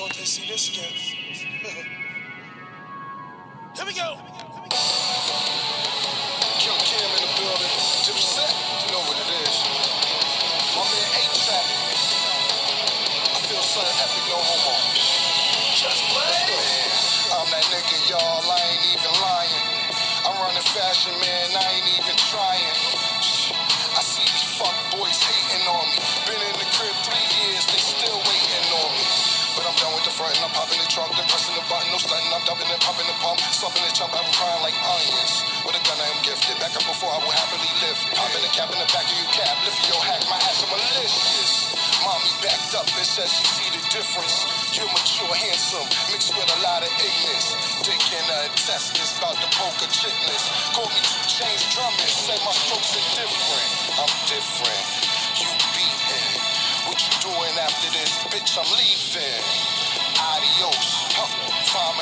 thought they'd see this again. Here we go. Kim Kim in the building. Dipset, you know what it is. My man. I feel something epic, no homo. Button, no stunting, I'm dumping and popping the pump, slumping the chump, I'm crying like onions. With a gun I am gifted, back up before I will happily live. Popping the cap in the back of your cab, lifting your hat, my ass, I'm malicious. Mommy backed up and said she see the difference. You're mature, handsome, mixed with a lot of ignorance. Dick in her intestines, about to poke a chitless. Call me two chains drumming, say my strokes are different. I'm different, you beaten. What you doing after this, bitch? I'm leaving.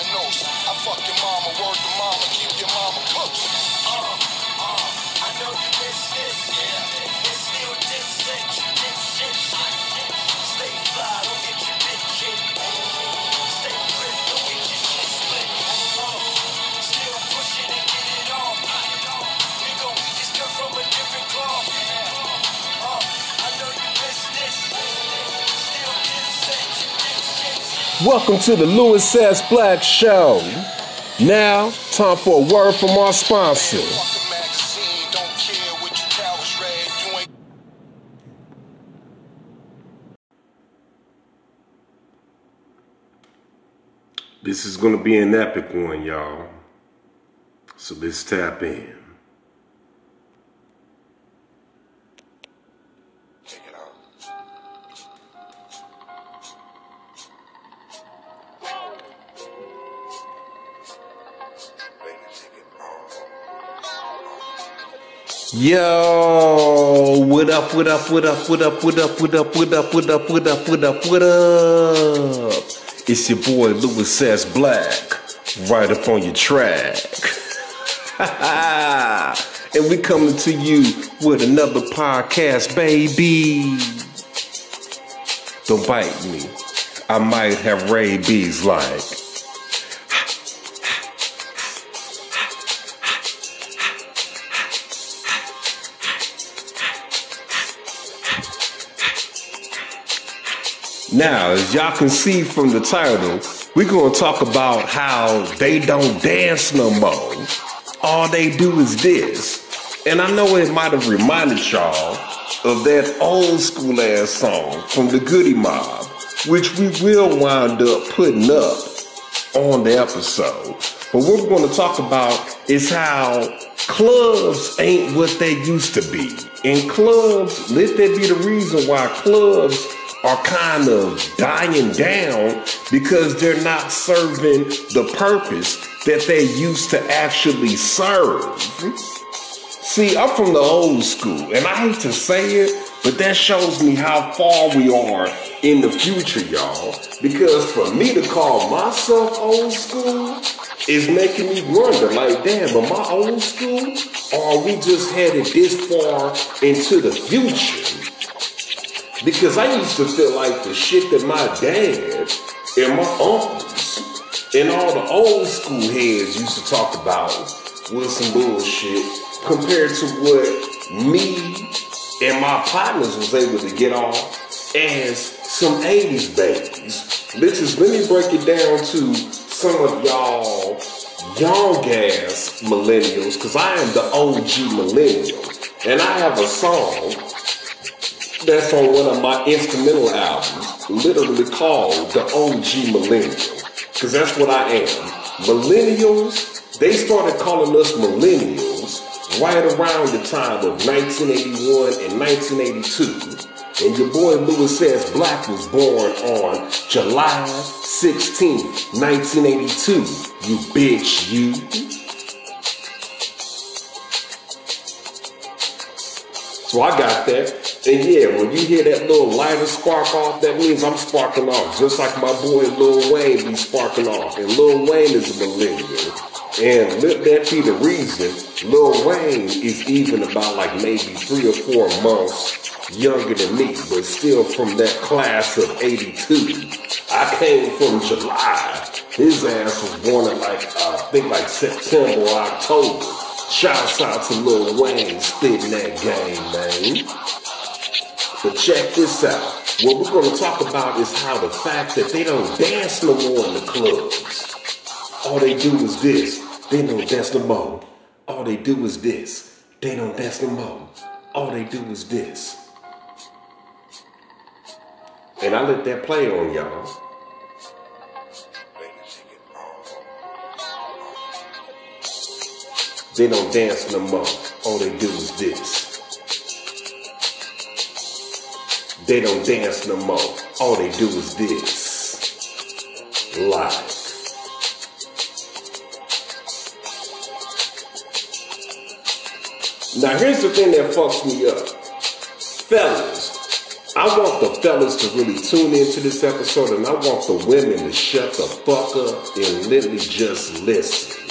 Huh, I fuck your mama, word to mama, keep your mama cooked. Uh, uh, I know you miss this, yeah. Welcome to the Louis S. Black Show. Now, time for a word from our sponsor. This is going to be an epic one, y'all. So let's tap in. Yo, what up, what up, what up, what up, what up, what up, what up, what up, what up, what up, what up? It's your boy Louis S. Black, right up on your track. and we coming to you with another podcast, baby. Don't bite me. I might have rabies like. Now, as y'all can see from the title, we're gonna talk about how they don't dance no more. All they do is this. And I know it might have reminded y'all of that old school ass song from the Goodie Mob, which we will wind up putting up on the episode. But what we're going to talk about is how clubs ain't what they used to be. And clubs, let that be the reason why clubs are kind of dying down because they're not serving the purpose that they used to actually serve. See, I'm from the old school, and I hate to say it, but that shows me how far we are in the future, y'all. Because for me to call myself old school is making me wonder, like, damn, am I old school? Or are we just headed this far into the future? Because I used to feel like the shit that my dad and my uncles and all the old school heads used to talk about was some bullshit compared to what me and my partners was able to get off as some 80s babies. Bitches, let me break it down to some of y'all young ass millennials, because I am the OG millennial. And I have a song that's on one of my instrumental albums, literally called The OG Millennial. Because that's what I am. Millennials, they started calling us millennials right around the time of 1981 and 1982. And your boy Louis S. Black was born on July 16th, 1982. You bitch, you. So I got that. And yeah, when you hear that little lighter spark off, that means I'm sparking off. Just like my boy Lil Wayne be sparking off. And Lil Wayne is a millennial. And let that be the reason Lil Wayne is even about like maybe three or four months younger than me, but still from that class of 82. I came from July. His ass was born in like, uh, I think like September or October. Shouts out to Lil Wayne spitting that game, man. But check this out. What we're gonna talk about is how the fact that they don't dance no more in the clubs. All they do is this. They don't dance no more. All they do is this. They don't dance no more. All they do is this. And I let that play on y'all. They don't dance no more. All they do is this. They don't dance no more. All they do is this. Live. Now here's the thing that fucks me up. Fellas, I want the fellas to really tune into this episode and I want the women to shut the fuck up and literally just listen.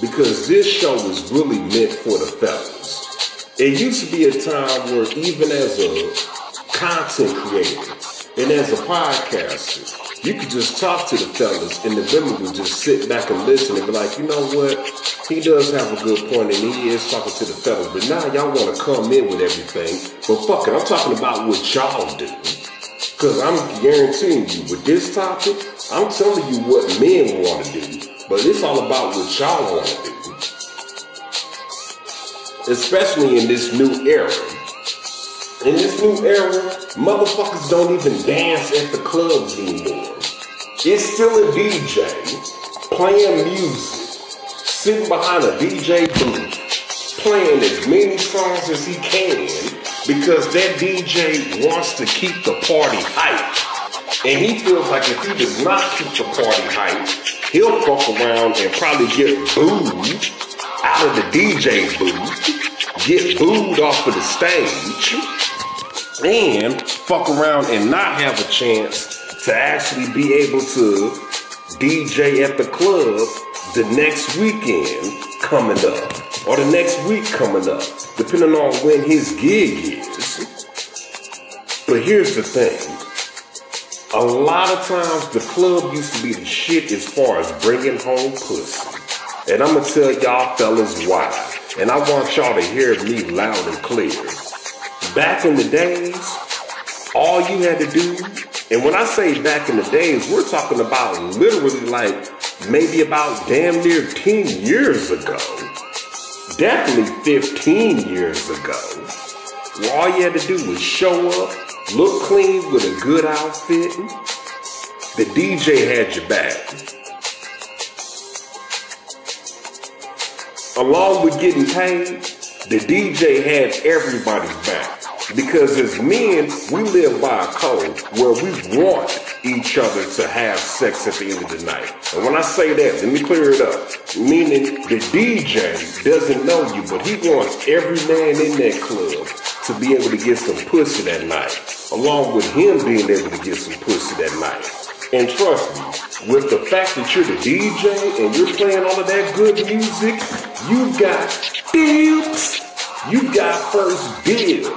Because this show is really meant for the fellas. It used to be a time where even as a content creator and as a podcaster, you could just talk to the fellas and the women would just sit back and listen and be like, you know what? He does have a good point and he is talking to the fellas. But now y'all want to come in with everything. But fuck it, I'm talking about what y'all do. Because I'm guaranteeing you, with this topic, I'm telling you what men want to do. But it's all about what y'all want. Especially in this new era. In this new era, motherfuckers don't even dance at the clubs anymore. It's still a DJ playing music, sitting behind a DJ booth, playing as many songs as he can because that DJ wants to keep the party hype. And he feels like if he does not keep the party hype, he'll fuck around and probably get booed out of the DJ booth, get booed off of the stage, and fuck around and not have a chance to actually be able to DJ at the club the next weekend coming up, or the next week coming up, depending on when his gig is. But here's the thing. A lot of times the club used to be the shit as far as bringing home pussy. And I'm gonna tell y'all fellas why. And I want y'all to hear me loud and clear. Back in the days, all you had to do, and when I say back in the days, we're talking about literally like maybe about damn near 10 years ago. Definitely 15 years ago. All you had to do was show up, look clean with a good outfit. The DJ had your back. Along with getting paid, the DJ had everybody's back. Because as men, we live by a code where we want each other to have sex at the end of the night. And when I say that, let me clear it up. Meaning the DJ doesn't know you, but he wants every man in that club to be able to get some pussy that night. Along with him being able to get some pussy that night. And trust me, with the fact that you're the DJ and you're playing all of that good music, you've got dibs. You've got first dibs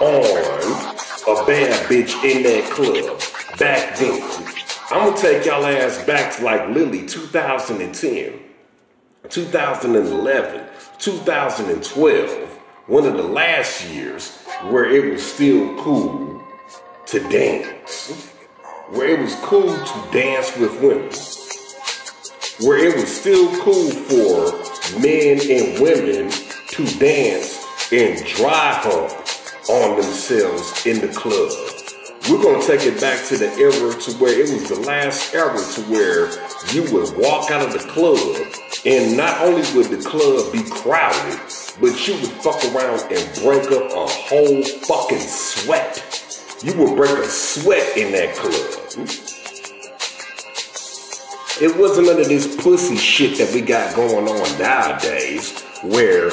on a bad bitch in that club back then. I'm gonna take y'all ass back to like Lily 2010, 2011, 2012, one of the last years where it was still cool to dance, where it was cool to dance with women, where it was still cool for men and women to dance and dry hump on themselves in the club. We're gonna take it back to the era to where it was the last era to where you would walk out of the club and not only would the club be crowded, but you would fuck around and break up a whole fucking sweat. You would break a sweat in that club. It wasn't none of this pussy shit that we got going on nowadays where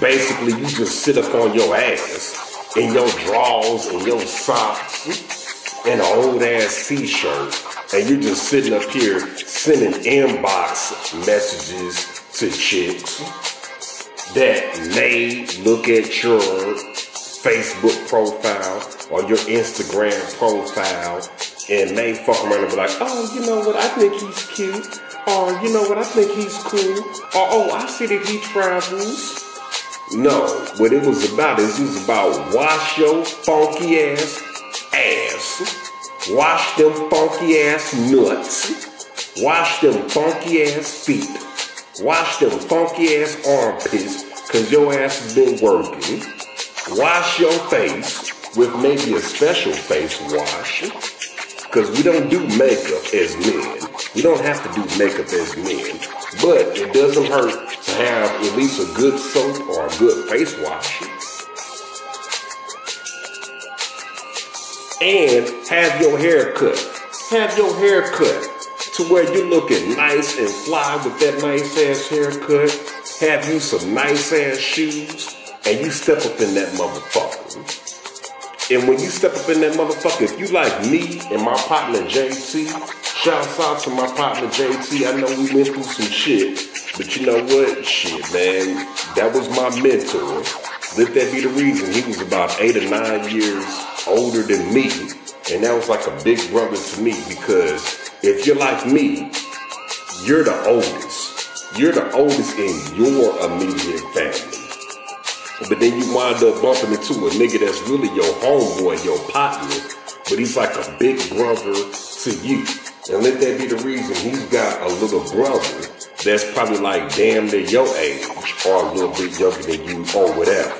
basically you just sit up on your ass in your drawers and your socks and an old ass t-shirt and you're just sitting up here sending inbox messages to chicks that may look at your Facebook profile or your Instagram profile and may fuck around and be like, oh, you know what, I think he's cute. Or, you know what, I think he's cool. Or, oh, I see that he travels. No, what it was about is it was about wash your funky ass ass. Wash them funky ass nuts. Wash them funky ass feet. Wash them funky ass armpits, cause your ass been working. Wash your face with maybe a special face wash. Cause we don't do makeup as men. We don't have to do makeup as men. But it doesn't hurt to have at least a good soap or a good face wash. And have your hair cut. Have your hair cut to where you're looking nice and fly with that nice ass haircut. Have you some nice ass shoes, and you step up in that motherfucker. And when you step up in that motherfucker, if you like me and my partner JT, shouts out to my partner JT. I know we went through some shit, but you know what? Shit, man, that was my mentor. Let that be the reason. He was about eight or nine years older than me, and that was like a big brother to me because if you're like me, you're the oldest. You're the oldest in your immediate family. But then you wind up bumping into a nigga that's really your homeboy, your partner, but he's like a big brother to you. And let that be the reason he's got a little brother that's probably like damn near your age or a little bit younger than you or whatever.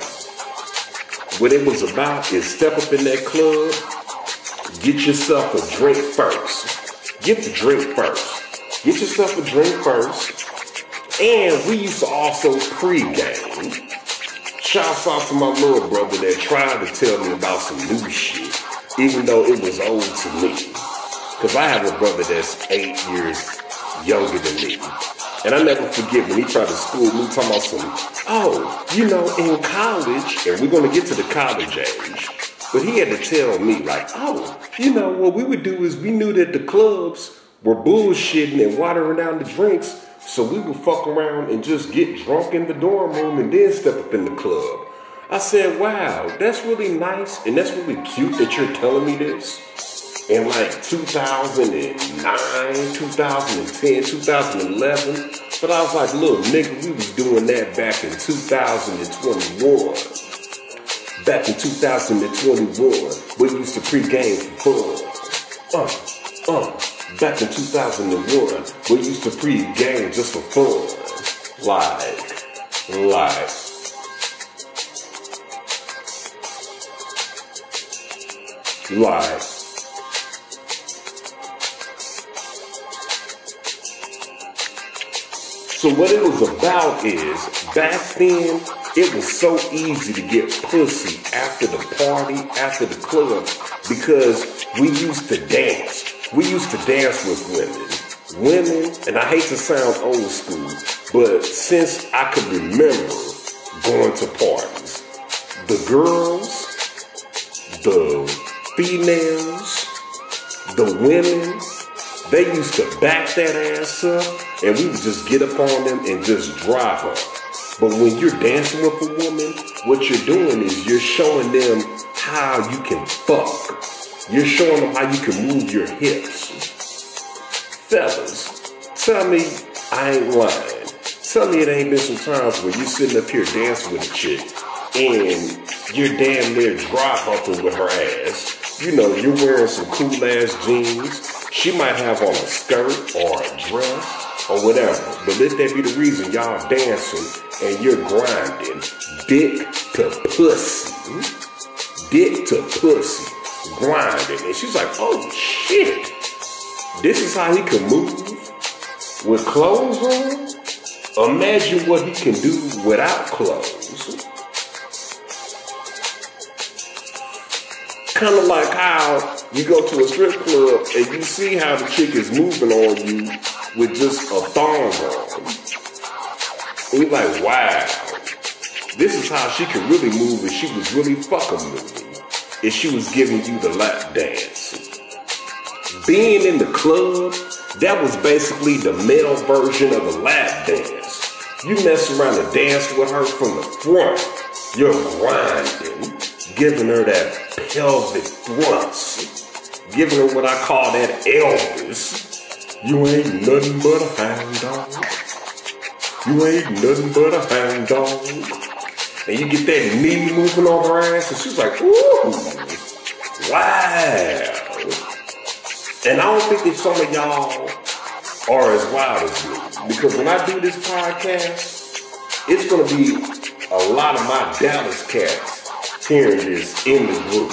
What it was about is step up in that club, get yourself a drink first. Get the drink first. Get yourself a drink first. And we used to also pregame. Shouts out to my little brother that tried to tell me about some new shit, even though it was old to me. Cause I have a brother that's eight years younger than me. And I never forget when he tried to school me talking about some, oh, you know, in college, and we're gonna get to the college age. But he had to tell me, like, oh, you know, what we would do is we knew that the clubs were bullshitting and watering down the drinks so we would fuck around and just get drunk in the dorm room and then step up in the club. I said, wow, that's really nice and that's really cute that you're telling me this. In like 2009, 2010, 2011. But I was like, look, nigga, we was doing that back in 2021. Back in 2021, we used to pregame for fun. Uh, uh. Back in 2001, we used to pre-game just for fun. Like, like. Like. So what it was about is, back then, it was so easy to get pussy after the party, after the club, because we used to dance. We used to dance with women. Women, and I hate to sound old school, but since I could remember going to parties, the girls, the females, the women, they used to back that ass up and we would just get up on them and just drive her. But when you're dancing with a woman, what you're doing is you're showing them how you can fuck. You're showing them how you can move your hips. Fellas, tell me I ain't lying. Tell me it ain't been some times where you sitting up here dancing with a chick and you're damn near dry humping with her ass. You know, you're wearing some cool ass jeans. She might have on a skirt or a dress or whatever. But let that be the reason y'all dancing and you're grinding dick to pussy. Dick to pussy grinding. And she's like, oh shit. This is how he can move with clothes on? Imagine what he can do without clothes. Kind of like how you go to a strip club and you see how the chick is moving on you with just a thong on. And you're like, wow, this is how she could really move if she was really fucking moving if she was giving you the lap dance. Being in the club, that was basically the male version of a lap dance. You mess around and dance with her from the front. You're grinding. Giving her that pelvic thrust, giving her what I call that Elvis. You ain't nothing but a hound dog. You ain't nothing but a hound dog. And you get that knee moving on her ass, and she's like, ooh, wow. And I don't think that some of y'all are as wild as me. Because when I do this podcast, it's gonna be a lot of my Dallas cats hearing this in the group.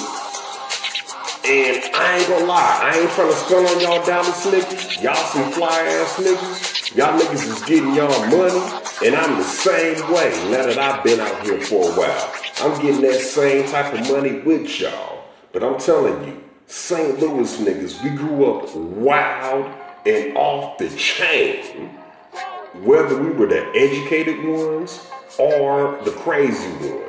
And I ain't gonna lie, I ain't trying to stun on y'all Dallas niggas. Y'all some fly ass niggas. Y'all niggas is getting y'all money. And I'm the same way now that I've been out here for a while. I'm getting that same type of money with y'all. But I'm telling you, St. Louis niggas, we grew up wild and off the chain. Whether we were the educated ones or the crazy ones.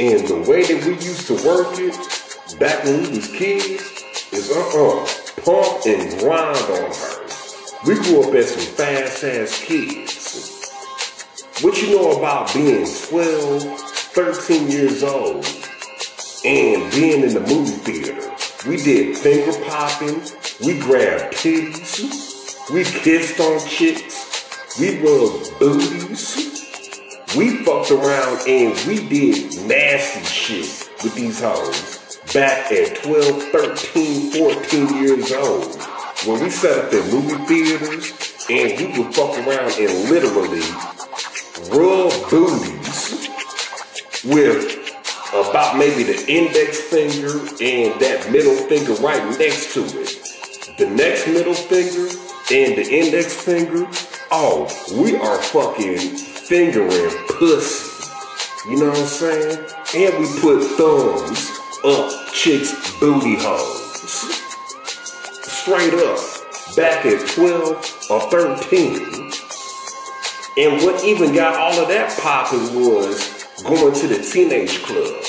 And the way that we used to work it back when we was kids is uh-uh. Pump and grind on her. We grew up as some fast ass kids. What you know about being 12, 13 years old and being in the movie theater? We did finger popping, we grabbed titties, we kissed on chicks, we rubbed booties, we fucked around and we did nasty shit with these hoes back at 12, 13, 14 years old when we set up in movie theaters and we would fuck around and literally rub booties with about maybe the index finger and that middle finger right next to it. The next middle finger and the index finger, oh, we are fucking fingering pussy. You know what I'm saying? And we put thumbs up chicks' booty holes straight up back at 12 or 13. And what even got all of that popping was going to the teenage club.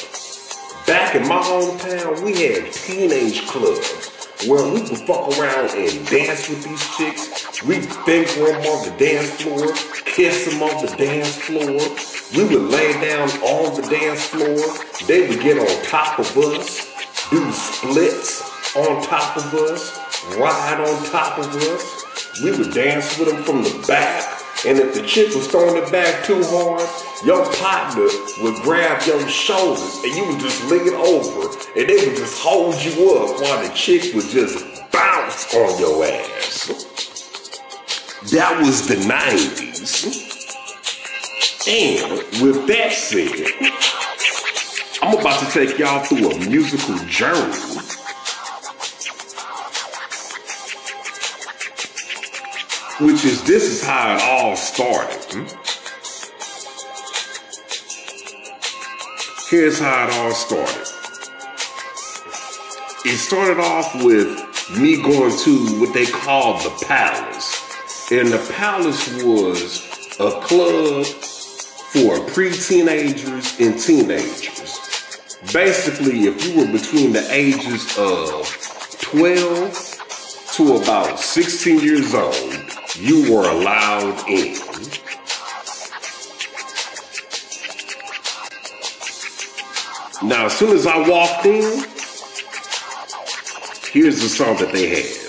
Back in my hometown, we had teenage clubs where we would fuck around and dance with these chicks. We'd finger them on the dance floor, kiss them on the dance floor. We would lay down on the dance floor. They would get on top of us, do splits on top of us ride on top of us. We would dance with them from the back. And if the chick was throwing it back too hard, your partner would grab your shoulders and you would just lean over and they would just hold you up while the chick would just bounce on your ass. That was the 90s. And with that said, I'm about to take y'all through a musical journey which is this is how it all started. Hmm? Here's how it all started. It started off with me going to what they called the Palace. And the Palace was a club for pre-teenagers and teenagers. Basically, if you were between the ages of 12 to about 16 years old, you were allowed in. Now, as soon as I walked in, here's the song that they had.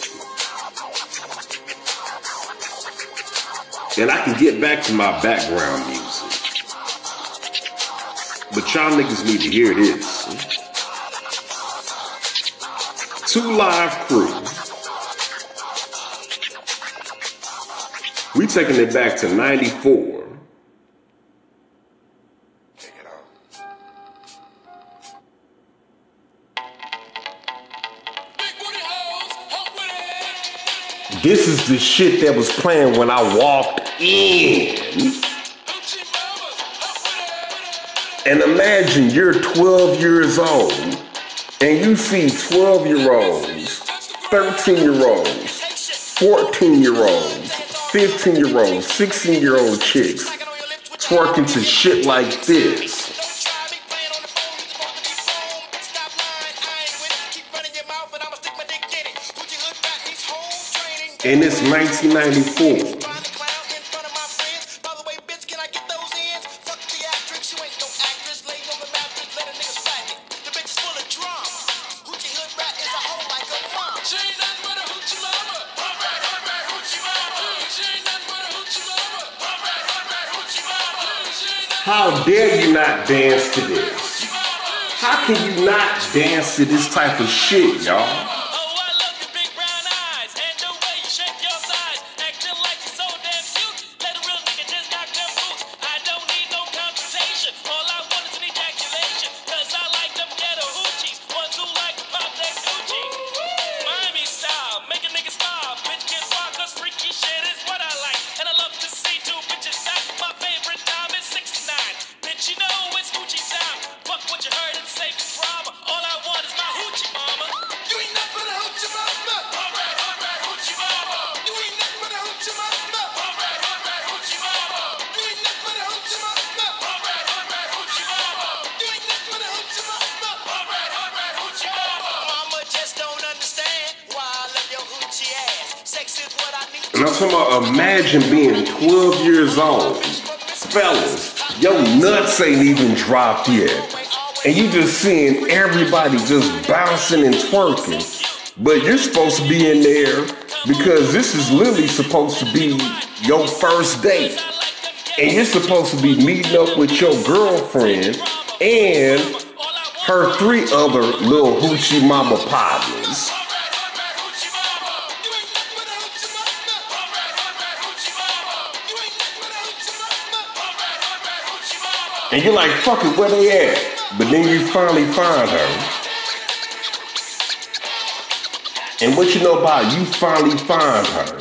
And I can get back to my background music. But y'all niggas need to hear this. 2 Live Crew taking it back to 94. This is the shit that was playing when I walked in. And imagine you're 12 years old and you see 12 year olds, 13 year olds, 14 year olds, 15 year old, 16 year old chicks twerking to shit like this. And it's 1994. Dance to this type of shit, y'all? And I'm talking about imagine being 12 years old. Fellas, your nuts ain't even dropped yet. And you just seeing everybody just bouncing and twerking. But you're supposed to be in there because this is literally supposed to be your first date. And you're supposed to be meeting up with your girlfriend and her three other little hoochie mama partners. And you're like, fuck it, where they at? But then you finally find her. And what you know about you finally find her.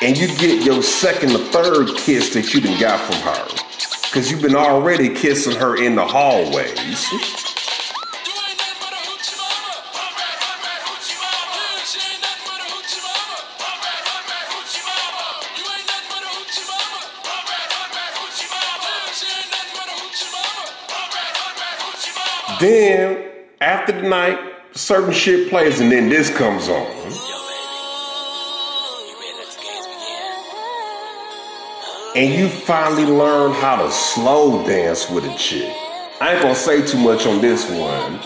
And you get your second or third kiss that you done got from her. Cause you've been already kissing her in the hallways. Then, after the night, certain shit plays and then this comes on. And you finally learn how to slow dance with a chick. I ain't gonna say too much on this one,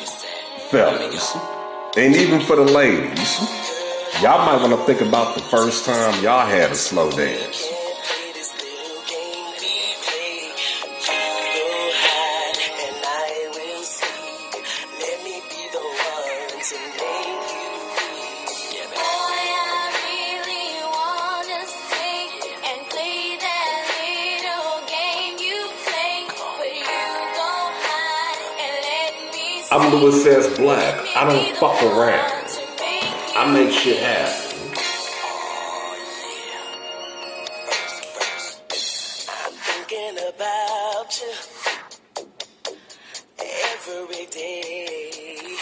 fellas. And even for the ladies, y'all might wanna think about the first time y'all had a slow dance. I'm Louis S. Black. I don't fuck around. I make shit happen. I'm thinking about you every day.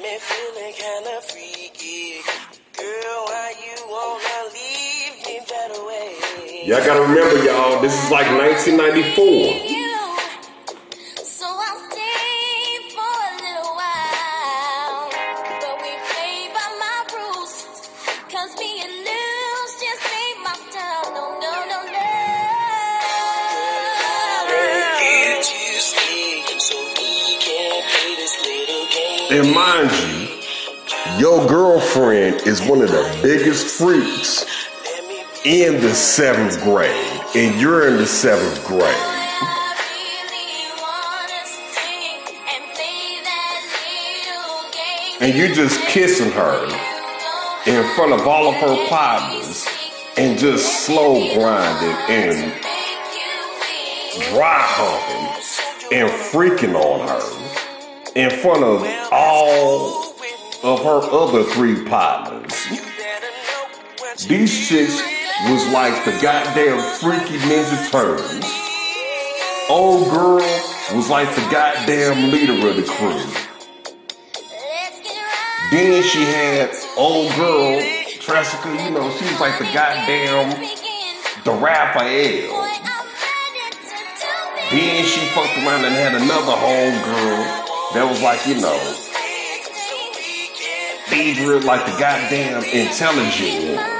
Me feeling kinda freaky. Girl? Y'all gotta remember, y'all, this is like 1994. Freaks in the seventh grade, and you're in the seventh grade. And play that little game. And you just kissing her in front of all of her partners and just slow grinding and dry humping and freaking on her in front of all of her other three partners. These chicks was like the goddamn freaky Ninja Turtles. Old girl was like the goddamn leader of the crew. Then she had old girl, Tressica, you know, she was like the goddamn the Raphael. Then she fucked around and had another home girl that was like, you know, Deidre, like the goddamn intelligent one.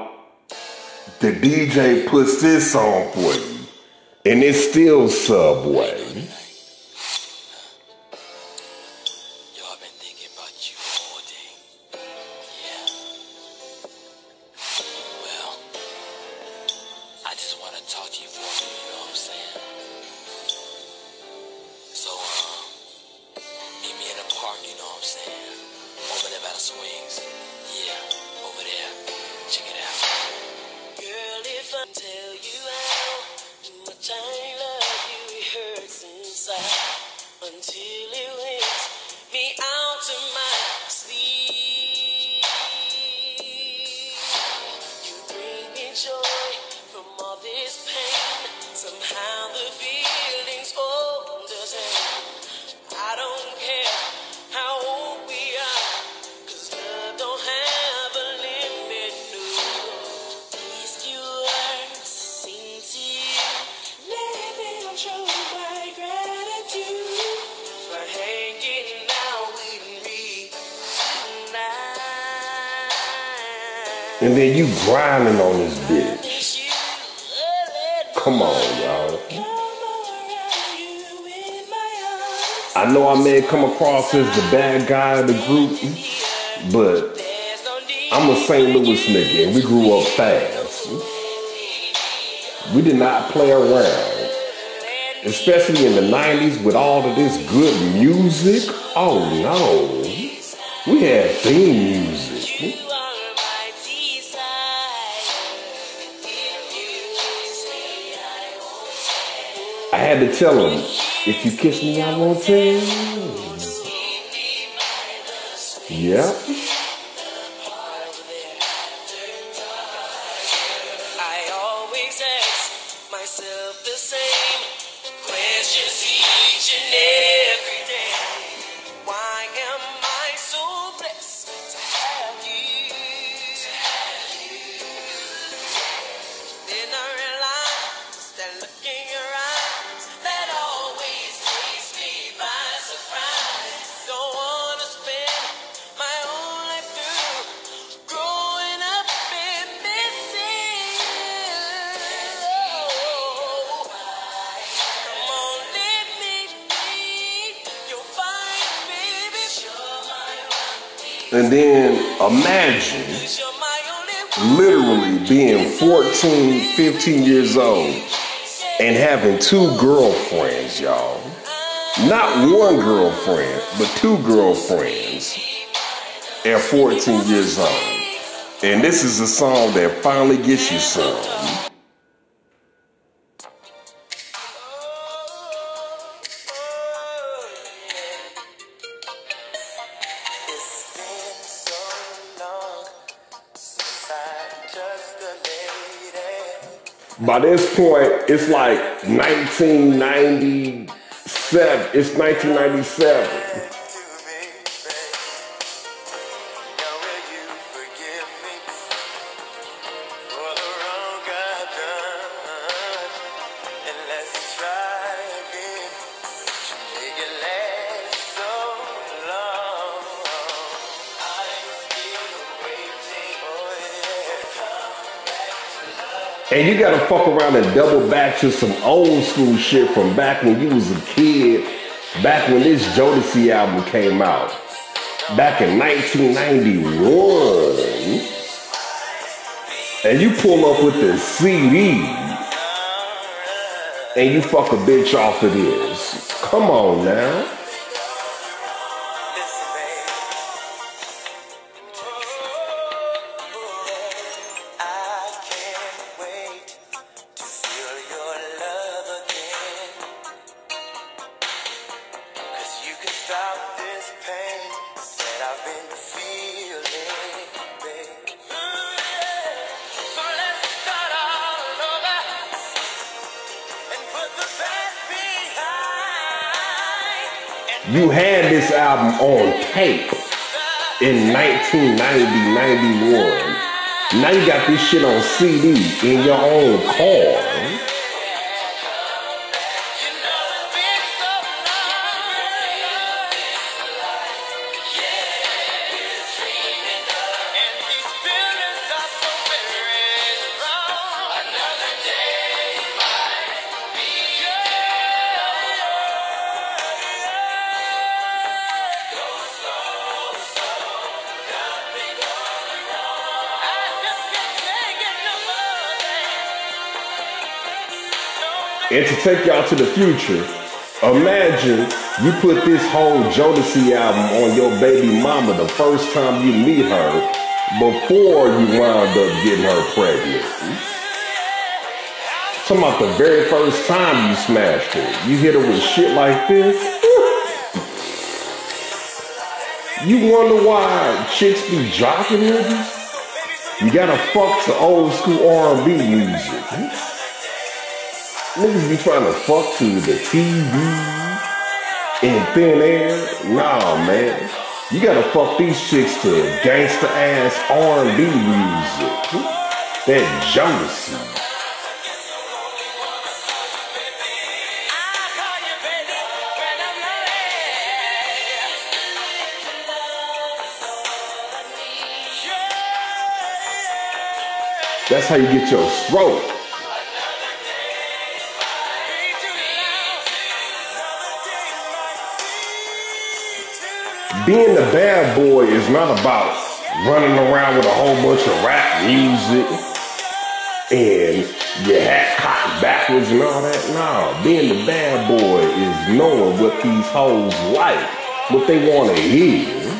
the DJ puts this on for you, and it's still Subway. Grinding on this bitch. Come on, y'all. I know I may come across as the bad guy of the group, but I'm a St. Louis nigga and we grew up fast. We did not play around. Especially in the 90s with all of this good music. Oh no. We had theme music. Had to tell him, if you kiss me, I won't tell. Yep. Imagine literally being 14, 15 years old and having two girlfriends, y'all. Not one girlfriend, but two girlfriends at 14 years old. And this is a song that finally gets you some. By this point, it's like 1997. It's 1997. And you gotta fuck around and double back to some old school shit from back when you was a kid, back when this Jodeci album came out, back in 1991. And you pull up with the CD and you fuck a bitch off of this. Come on now. On tape in 1990, 91. Now you got this shit on CD in your own car. Take y'all to the future, imagine you put this whole Jodeci album on your baby mama the first time you meet her before you wound up getting her pregnant. Talking about the very first time you smashed her. You hit her with shit like this. You wonder why chicks be niggas? You gotta fuck the old school R&B music. Niggas be trying to fuck to the TV in thin air. Nah, man. You gotta fuck these chicks to gangsta ass R&B music. That Jodeci. That's how you get your stroke. Being the bad boy is not about running around with a whole bunch of rap music and your hat cocked backwards and all that. No, being the bad boy is knowing what these hoes like, what they want to hear.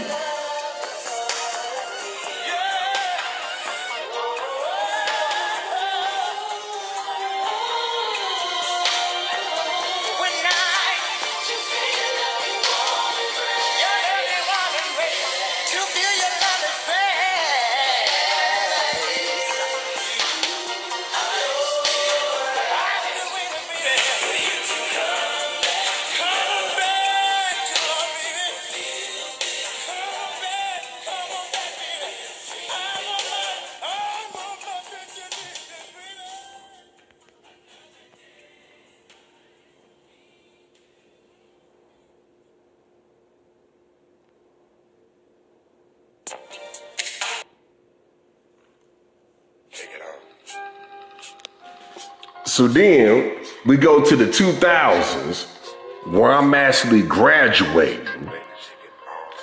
So then we go to the 2000s where I'm actually graduating.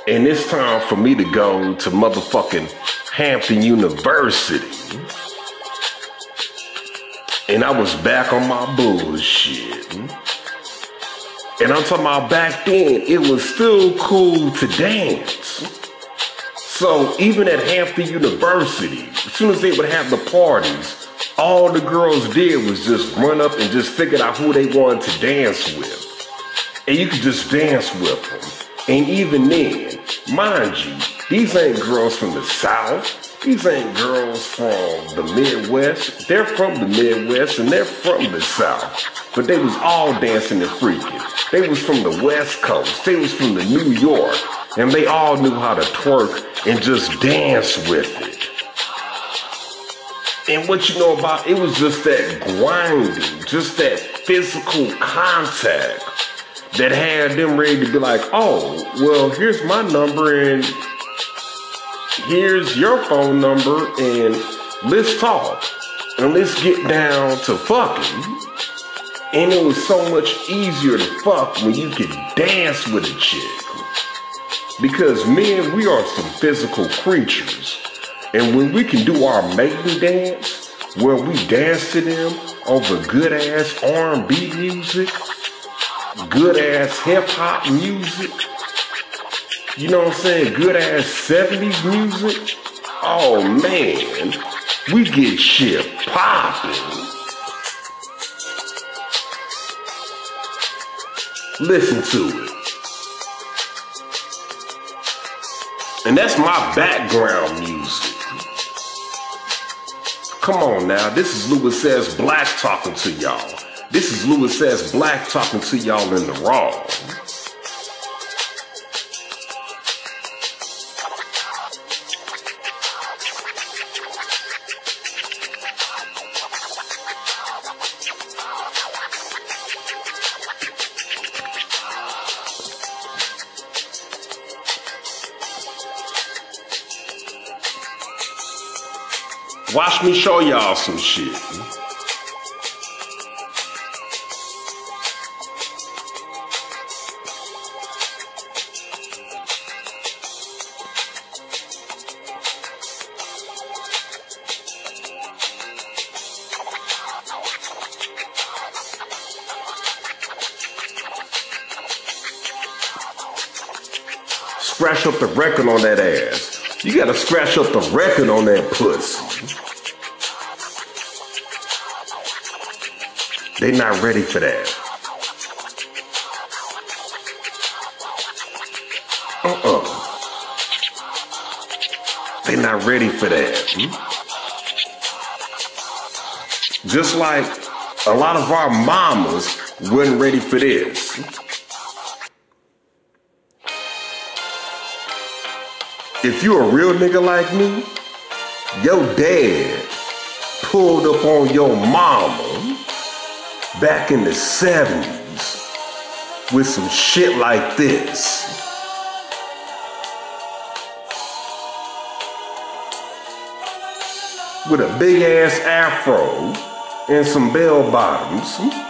And it's time for me to go to motherfucking Hampton University. And I was back on my bullshit. And I'm talking about back then, it was still cool to dance. So even at Hampton University, as soon as they would have the parties, all the girls did was just run up and just figured out who they wanted to dance with. And you could just dance with them. And even then, mind you, these ain't girls from the South. These ain't girls from the Midwest. They're from the Midwest and they're from the South. But they was all dancing and freaking. They was from the West Coast. They was from the New York. And they all knew how to twerk and just dance with it. And what you know about it was just that grinding, just that physical contact that had them ready to be like, oh, well, here's my number and here's your phone number and let's talk and let's get down to fucking. And it was so much easier to fuck when you could dance with a chick. Because men, we are some physical creatures. And when we can do our maiden dance, where we dance to them over good ass R&B music, good ass hip hop music, you know what I'm saying, good ass 70s music, oh man, we get shit popping. Listen to it. And that's my background music. Come on now, this is Louis S. Black talking to y'all. This is Louis S. Black talking to y'all in the raw. Watch me show y'all some shit. Scratch up the record on that ass. You gotta scratch up the record on that puss. They not ready for that. Uh-uh. They not ready for that. hmm? Just like a lot of our mamas wasn't ready for this. If you a real nigga like me, your dad pulled up on your mama back in the 70s with some shit like this. With a big ass afro and some bell bottoms.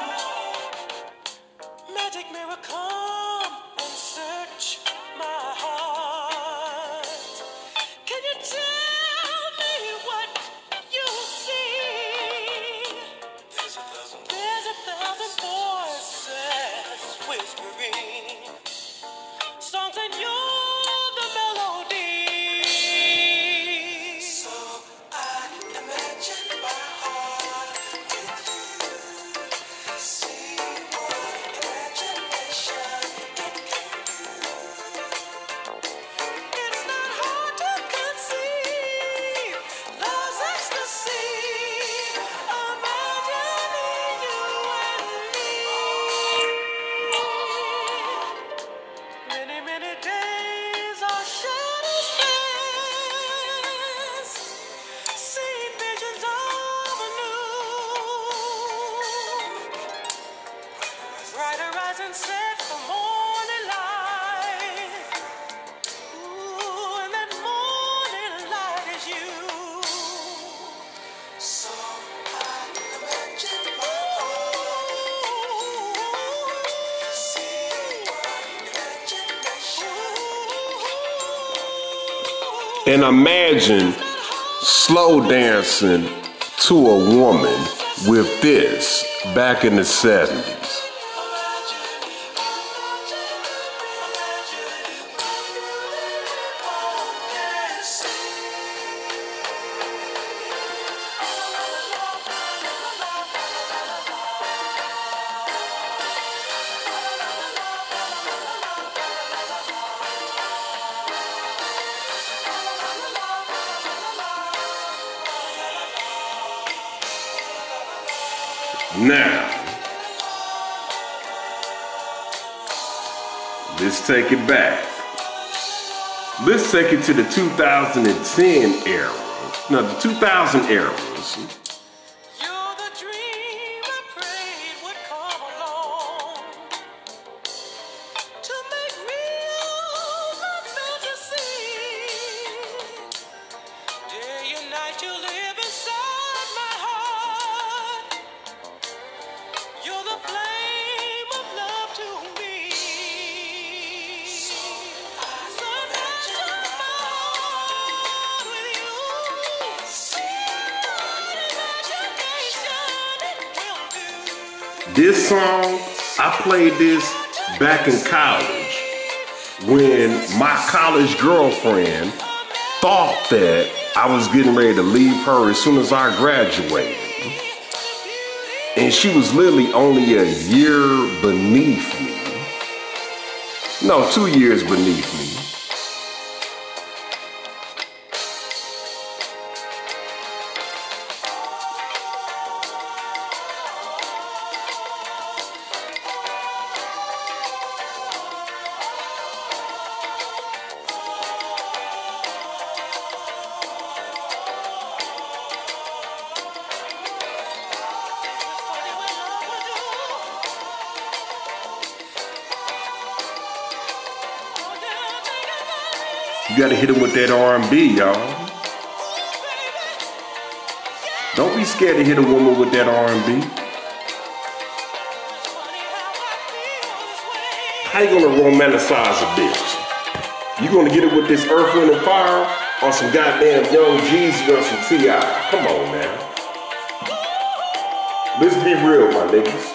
And imagine slow dancing to a woman with this back in the 70s. Take it back. Let's take it to the 2010 era. No, the 2000 eras. Song, I played this back in college when my college girlfriend thought that I was getting ready to leave her as soon as I graduated. And she was literally only a year beneath me. No, two years beneath me. That R&B, y'all. Don't be scared to hit a woman with that R&B. How you gonna romanticize a bitch? You gonna get it with this Earth, Wind, and Fire or some goddamn Young Jeezy or some T.I.? Come on, man. Let's be real, my niggas.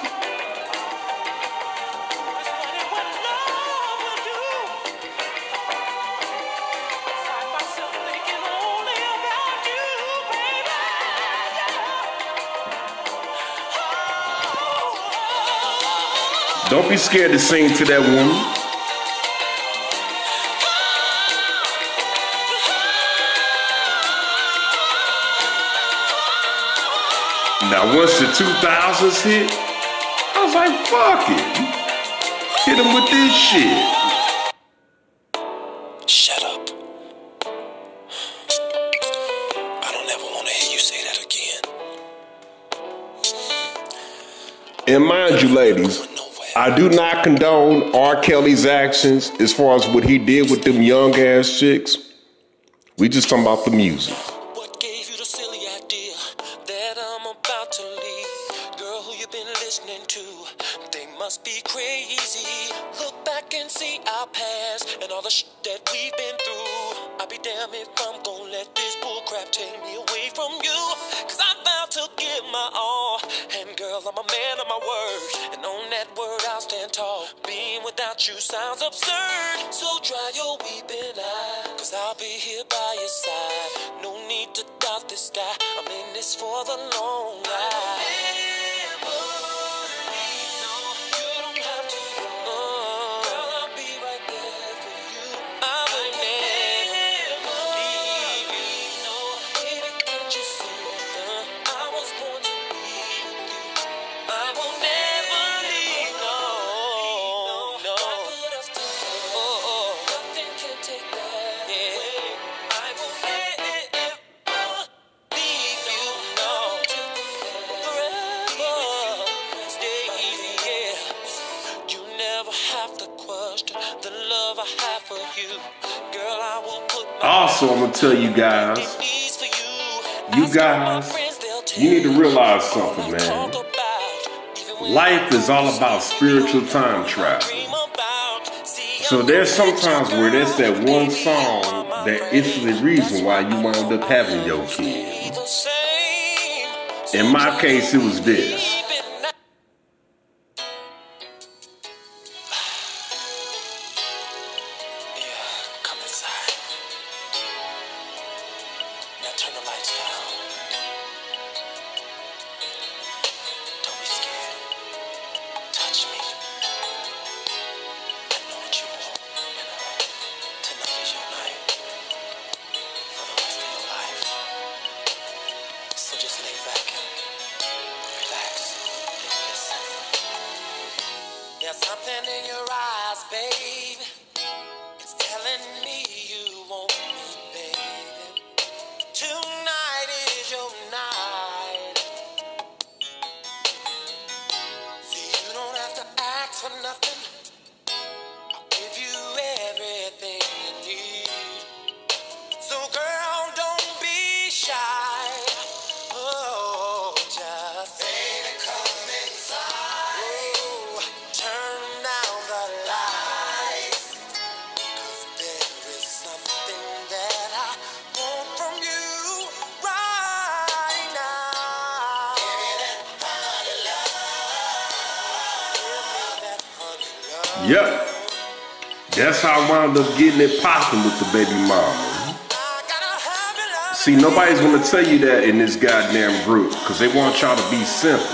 Don't be scared to sing to that woman. Now, once the 2000s hit, I was like, fuck it. Hit him with this shit. Shut up. I don't ever want to hear you say that again. And mind you, ladies. I do not condone R. Kelly's actions as far as what he did with them young ass chicks. We just talking about the music. What gave you the silly idea that I'm about to leave? Girl, who you been listening to? They must be crazy. And see our past and all the shit that we've been through. I'll be damned if I'm gonna let this bullcrap take me away from you. Cause I vowed to give my all. And girl, I'm a man of my word. And on that word, I'll stand tall. Being without you sounds absurd. So dry your weeping eye. Cause I'll be here by your side. No need to doubt this guy. I'm in this for the long ride. Also, I'm gonna tell you guys, you. guys, you need to realize something, man. Life is all about spiritual time travel. So there's sometimes where there's that one song that it's the reason why you wound up having your kid. In my case, it was this. There's something in your eyes, babe. That's how I wound up getting it popping with the baby love. See, nobody's gonna tell you that in this goddamn group because they want y'all to be simple.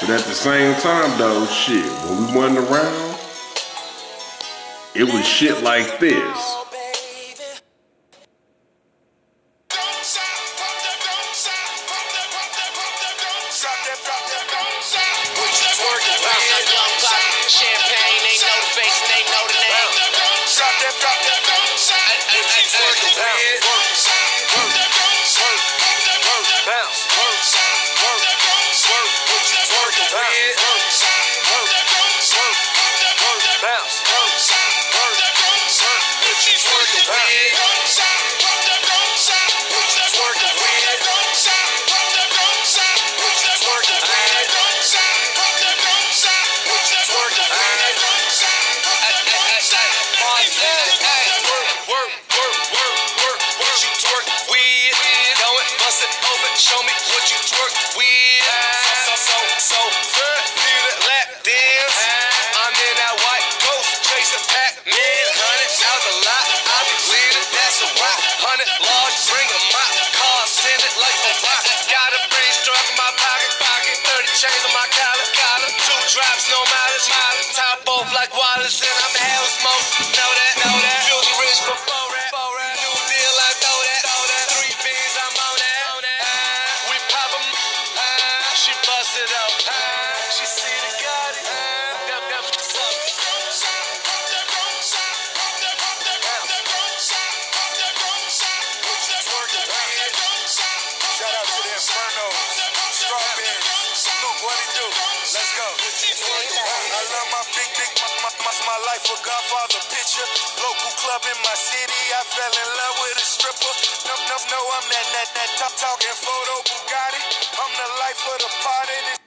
But at the same time, though, shit, when we wasn't around, it was shit like this. show me what you twerk with. So, so, so, so need a lap dance. I'm in that white ghost chasing Pac-Man. Hundred out the lot, I be leading, that's a rock. Hundred large, bring a mop. Car send it like a rock. Got a pretty strap in my pocket, pocket. Thirty chains on my collar, collar. Two drops, no mileage, mileage. Top off like Wallace, and I'm hell smoke. Know that, know that. Feel the rich before. Life a Godfather picture. Local club in my city, I fell in love with a stripper. No, no, no, I'm that, that, that top talking photo Bugatti. I'm the life of the party.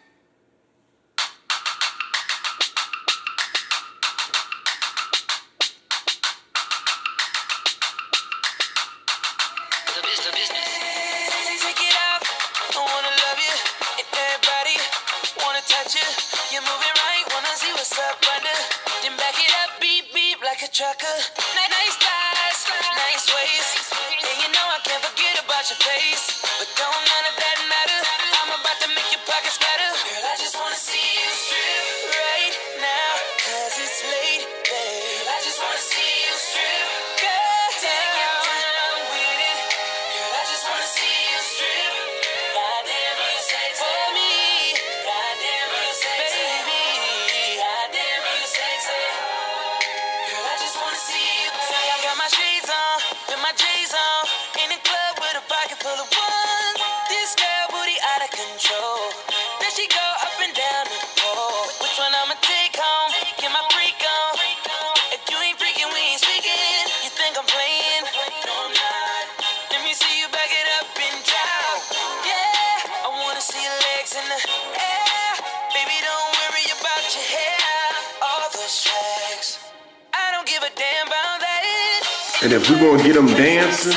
And if we're gonna get them dancing,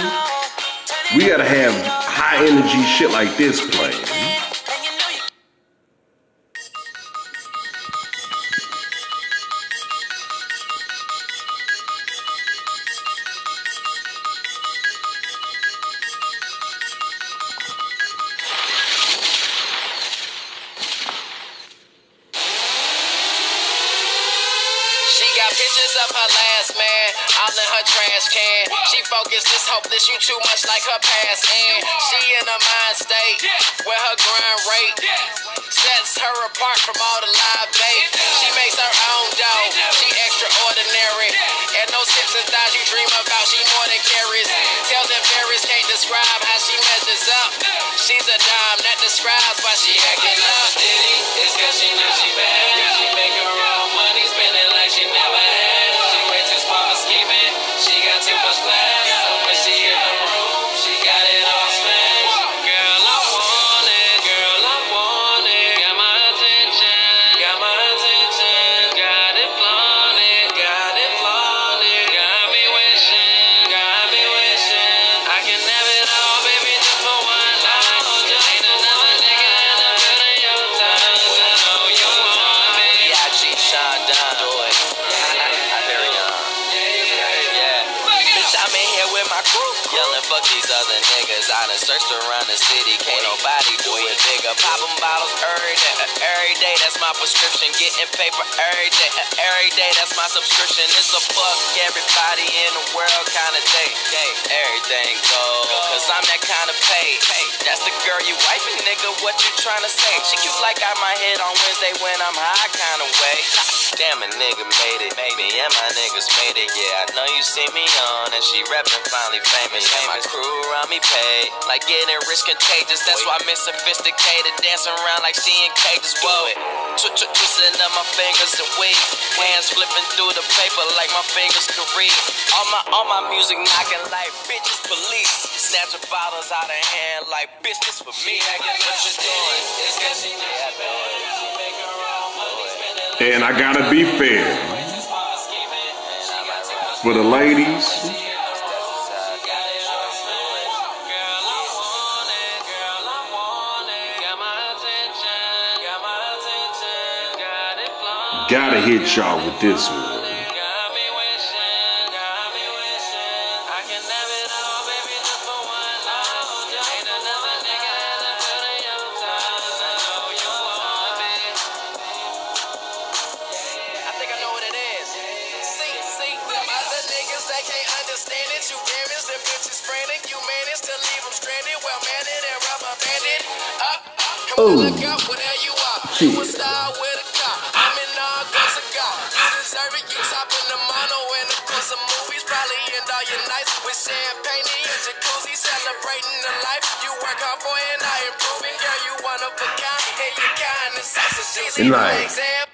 we gotta have high energy shit like this playing. Sets her apart from all the live bait. She makes her own dough, she extraordinary. And those hips and thighs you dream about, she more than carries. Tell them Paris can't describe how she measures up. She's a dime that describes why she acting Getting paper every day. Every day, that's my subscription. It's a fuck everybody in the world kind of day. Day. Everything goes. Cause I'm that kind of pay. That's the girl you wifing, nigga. What you trying to say? She cute like I might hit on Wednesday when I'm high kind of way. Damn, a nigga made it. Me and my niggas made it. Yeah, I know you see me on. And she reppin' finally famous. And my crew around me paid. Like getting rich contagious. That's why I'm sophisticated. Dancing around like seeing cages. Whoa. Tw- tw- Twisting up my fingers and weak. Hands flipping through the paper like my fingers can read. All my, all my music knocking like bitches police. Snatching bottles out of hand like this for me. I get what you doing? It's cause she yeah, And I gotta be fair for the ladies. Gotta hit y'all with this one. Is so easy. Good night. Example.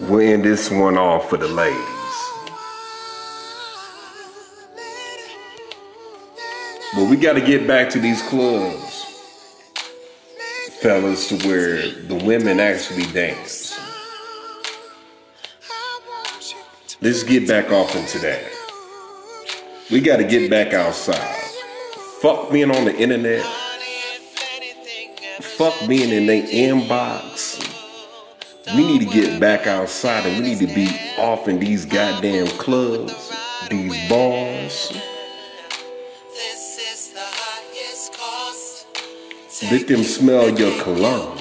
We'll end this one off for the ladies. But we got to get back to these clubs, fellas, to where the women actually dance. Let's get back off into that. We got to get back outside. Fuck being on the internet. Fuck being in their inbox. We need to get back outside and we need to be off in these goddamn clubs, these bars. Let them smell your cologne.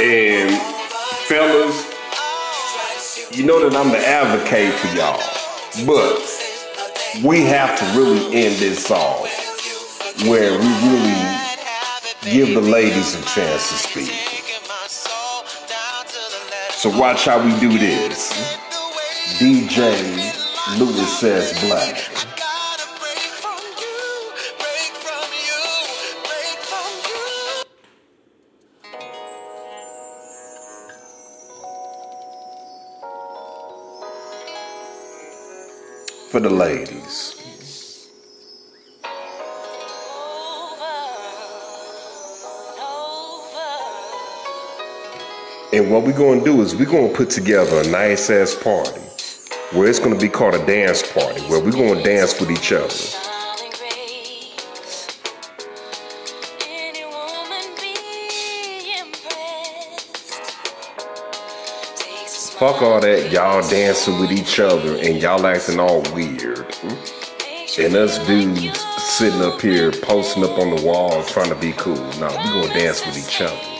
And fellas, you know that I'm the advocate for y'all. But we have to really end this off where we really give the ladies a chance to speak. So watch how we do this. DJ Louis S. Black. For the ladies. And what we're gonna do is we're gonna put together a nice ass party where it's gonna be called a dance party where we're gonna dance with each other. Fuck all that y'all dancing with each other and y'all acting all weird. And us dudes sitting up here posting up on the walls trying to be cool. No, we gonna dance with each other.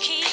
Keep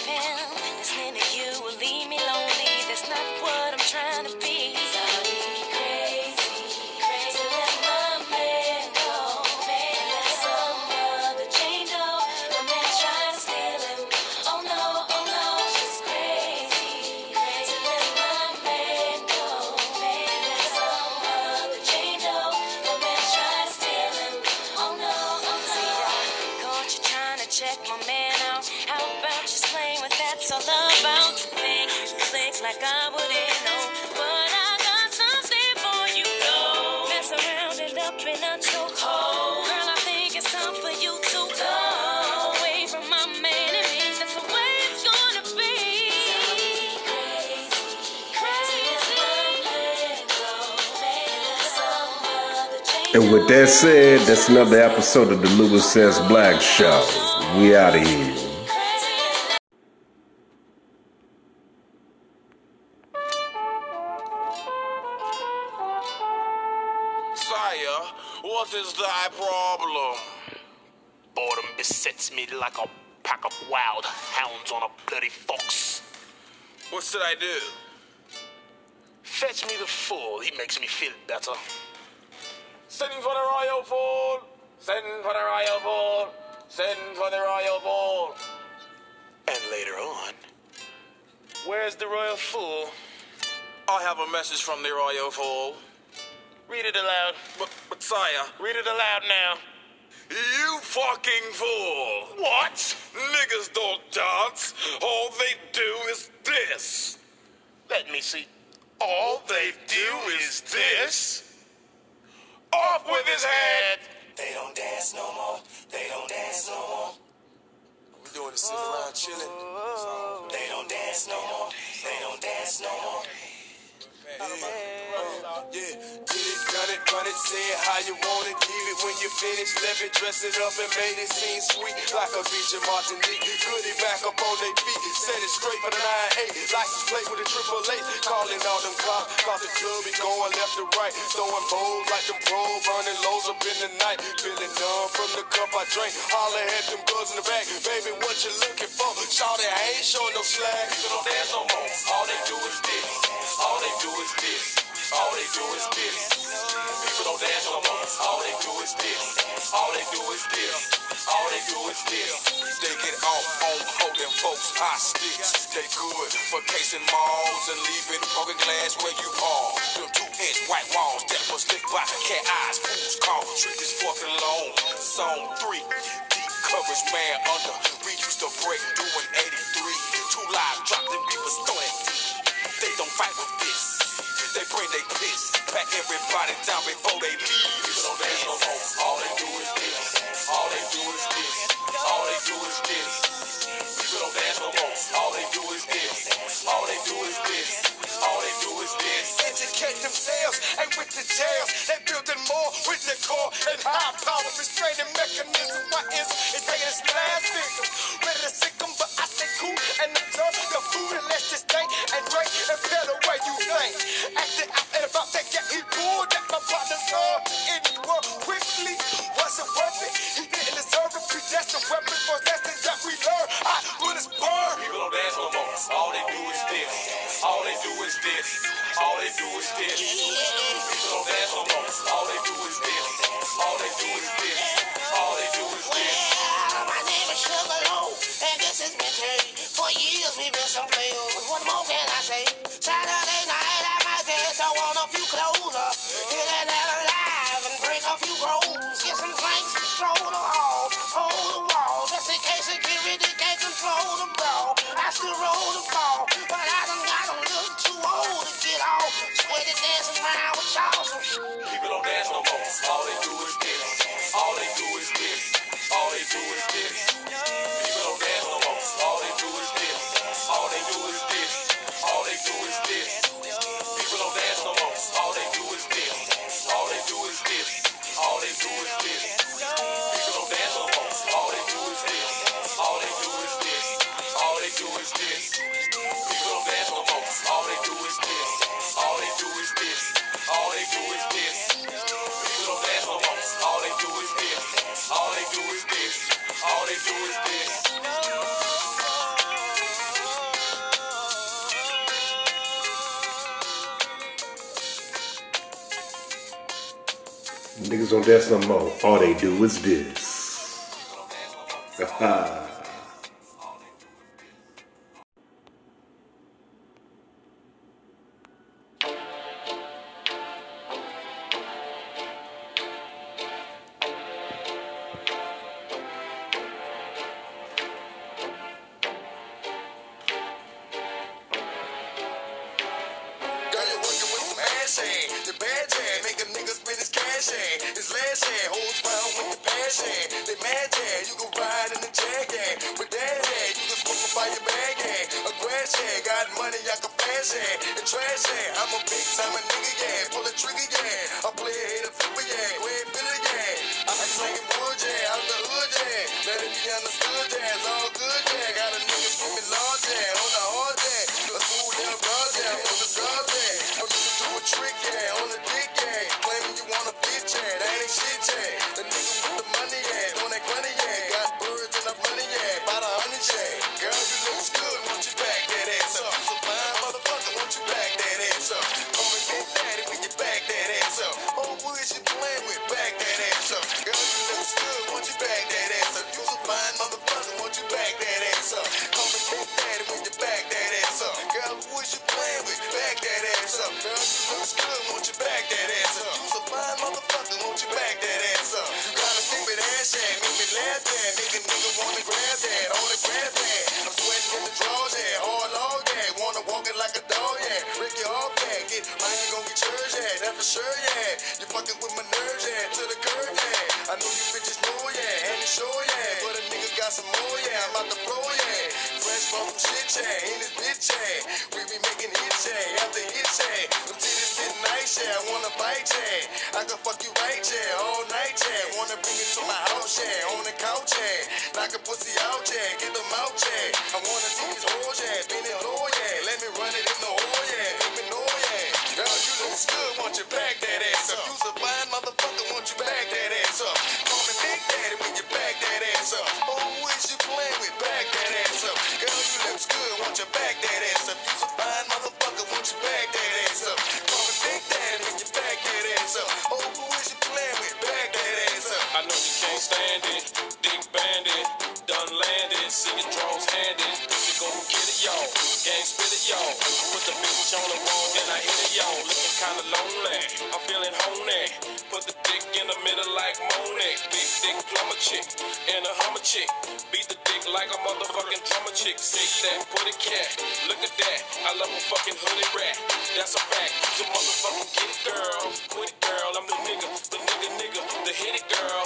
And with that said, that's another episode of the Louis S. Black Show. We out of here. Send for the royal fool. Send for the royal fool. Send for the royal fool. And later on, where's the royal fool? I have a message from the royal fool. Read it aloud. But, but sire, read it aloud now. You fucking fool! What? Niggas don't dance. All they do is this. Let me see. All they do is this. Off with his head. They don't dance no more. They don't dance no more. We doing this sitting around chilling. They don't dance no more. They don't dance no more. Yeah, get it, done it, run it, say it how you want it. Leave it when you finish, left it, dress it up and made it seem sweet. Like a beach in Martinique. Goodie back up on their feet. Set it straight for the 9-8. License plate with a triple eight. Calling all them cops. Cause the club be going left to right. Throwing bowls like the pro. Running lows up in the night. Feeling numb from the cup I drank. Holler at them girls in the back. Baby, what you looking for? Shawty, I ain't showing no slack. People don't dance no more. All they do is this. All they do is this. All they do is this. People don't dance no more. All they do is this. All they do is this. All they do is this. They get off on holding folks hostages. They good for casing malls and leaving broken glass where you are. Them two inch white walls that was lit by cat eyes. Fools call street is fucking long. Zone three. Deep coverage man under. We used to break doing 83. Two live drop them beavers throwing. They don't fight with this. They bring they piss. Pack everybody down before they leave. Don't dance no more. All they do is this. All they do is this. All they do is this. People don't dance. All they do is this. All they do is this. All they do is this. educate themselves and with the jails they building more with the core and high power restraining mechanism why is it taking its last victim ready to dance no more. All they do is this. Some ass. The bad hand make a nigga spend his cash hand. His last hand holds round with the passion. They mad hand, you can ride in the jag hand. With that hand, you can smoke by your bag hand. A grass got money, I can flash hand. And trash hand, I'm a big time a nigga, yeah. Pull a trigger, yeah. I play a a flipper, yeah. Go ahead, fill it, yeah. I can sing wood, yeah. Out the hood, yeah. Let it be understood, yeah. It's all good, yeah. Got a nigga screaming large, yeah. On the hard, yeah. A smooth yeah. On the guard, yeah. I'm to a trick, yeah. On the dick, yeah. Claiming you want a bitch, yeah. That ain't shit, yeah. The nigga with the money, yeah. On that money, yeah. Got birds and I'm running, yeah. About a hundred, yeah. Girl, you looks good. Won't you back that ass up? So fine, motherfucker. Won't you back that ass up? Call me Big Daddy when you back that ass up. Make a nigga wanna grab that. I'm sweating in the drawers, yeah. all log, yeah. Wanna walk it like a dog, yeah. Ricky off, yeah. Get mine, you gon' get yours, yeah. That's for sure, yeah. You fucking with my nerves, yeah. To the curb, got some more, yeah. I'm out the floor, yeah. Fresh from shit, yeah. In this bitch, yeah. We be making hits, yeah. After hits, yeah. Them titties sit nice, yeah. I wanna bite, yeah. I can fuck you right, yeah. All night, yeah. Wanna bring it to my house, yeah. On the couch, yeah. Knock a pussy out, yeah. Get them out, yeah. I wanna see these hoes, yeah. Bend it low, yeah. Let me run it in the hole, yeah. Girl, you look good. You that ass up? You's a motherfucker. You that ass up? Call me Big Daddy when you that ass up. Oh, who is you playing with? That ass up. Girl, you looks good. You that ass up? You's a fine motherfucker. You that ass up? Call me Big Daddy when you that ass up. Oh, who is you playing with? That ass up. I know you can't stand it. Bandit, done landed. Drones go get it, y'all. Gang spit it, y'all. Put the bitch on the wall y'all. Looking kinda lonely. I'm feeling honey. Put the dick in the middle like Monet. Big dick plumber chick and a hummer chick. Beat the dick like a motherfucking drummer chick. Say that, put it cat. Look at that. I love a fucking hoodie rat. That's a fact. You motherfucking get it, girl. Quit it, girl. I'm the nigga, the nigga, nigga, the hit it, girl.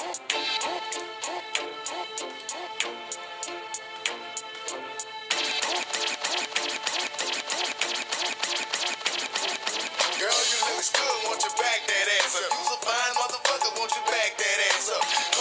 You good, won't you back that ass up? You's a fine motherfucker, won't you back that ass up?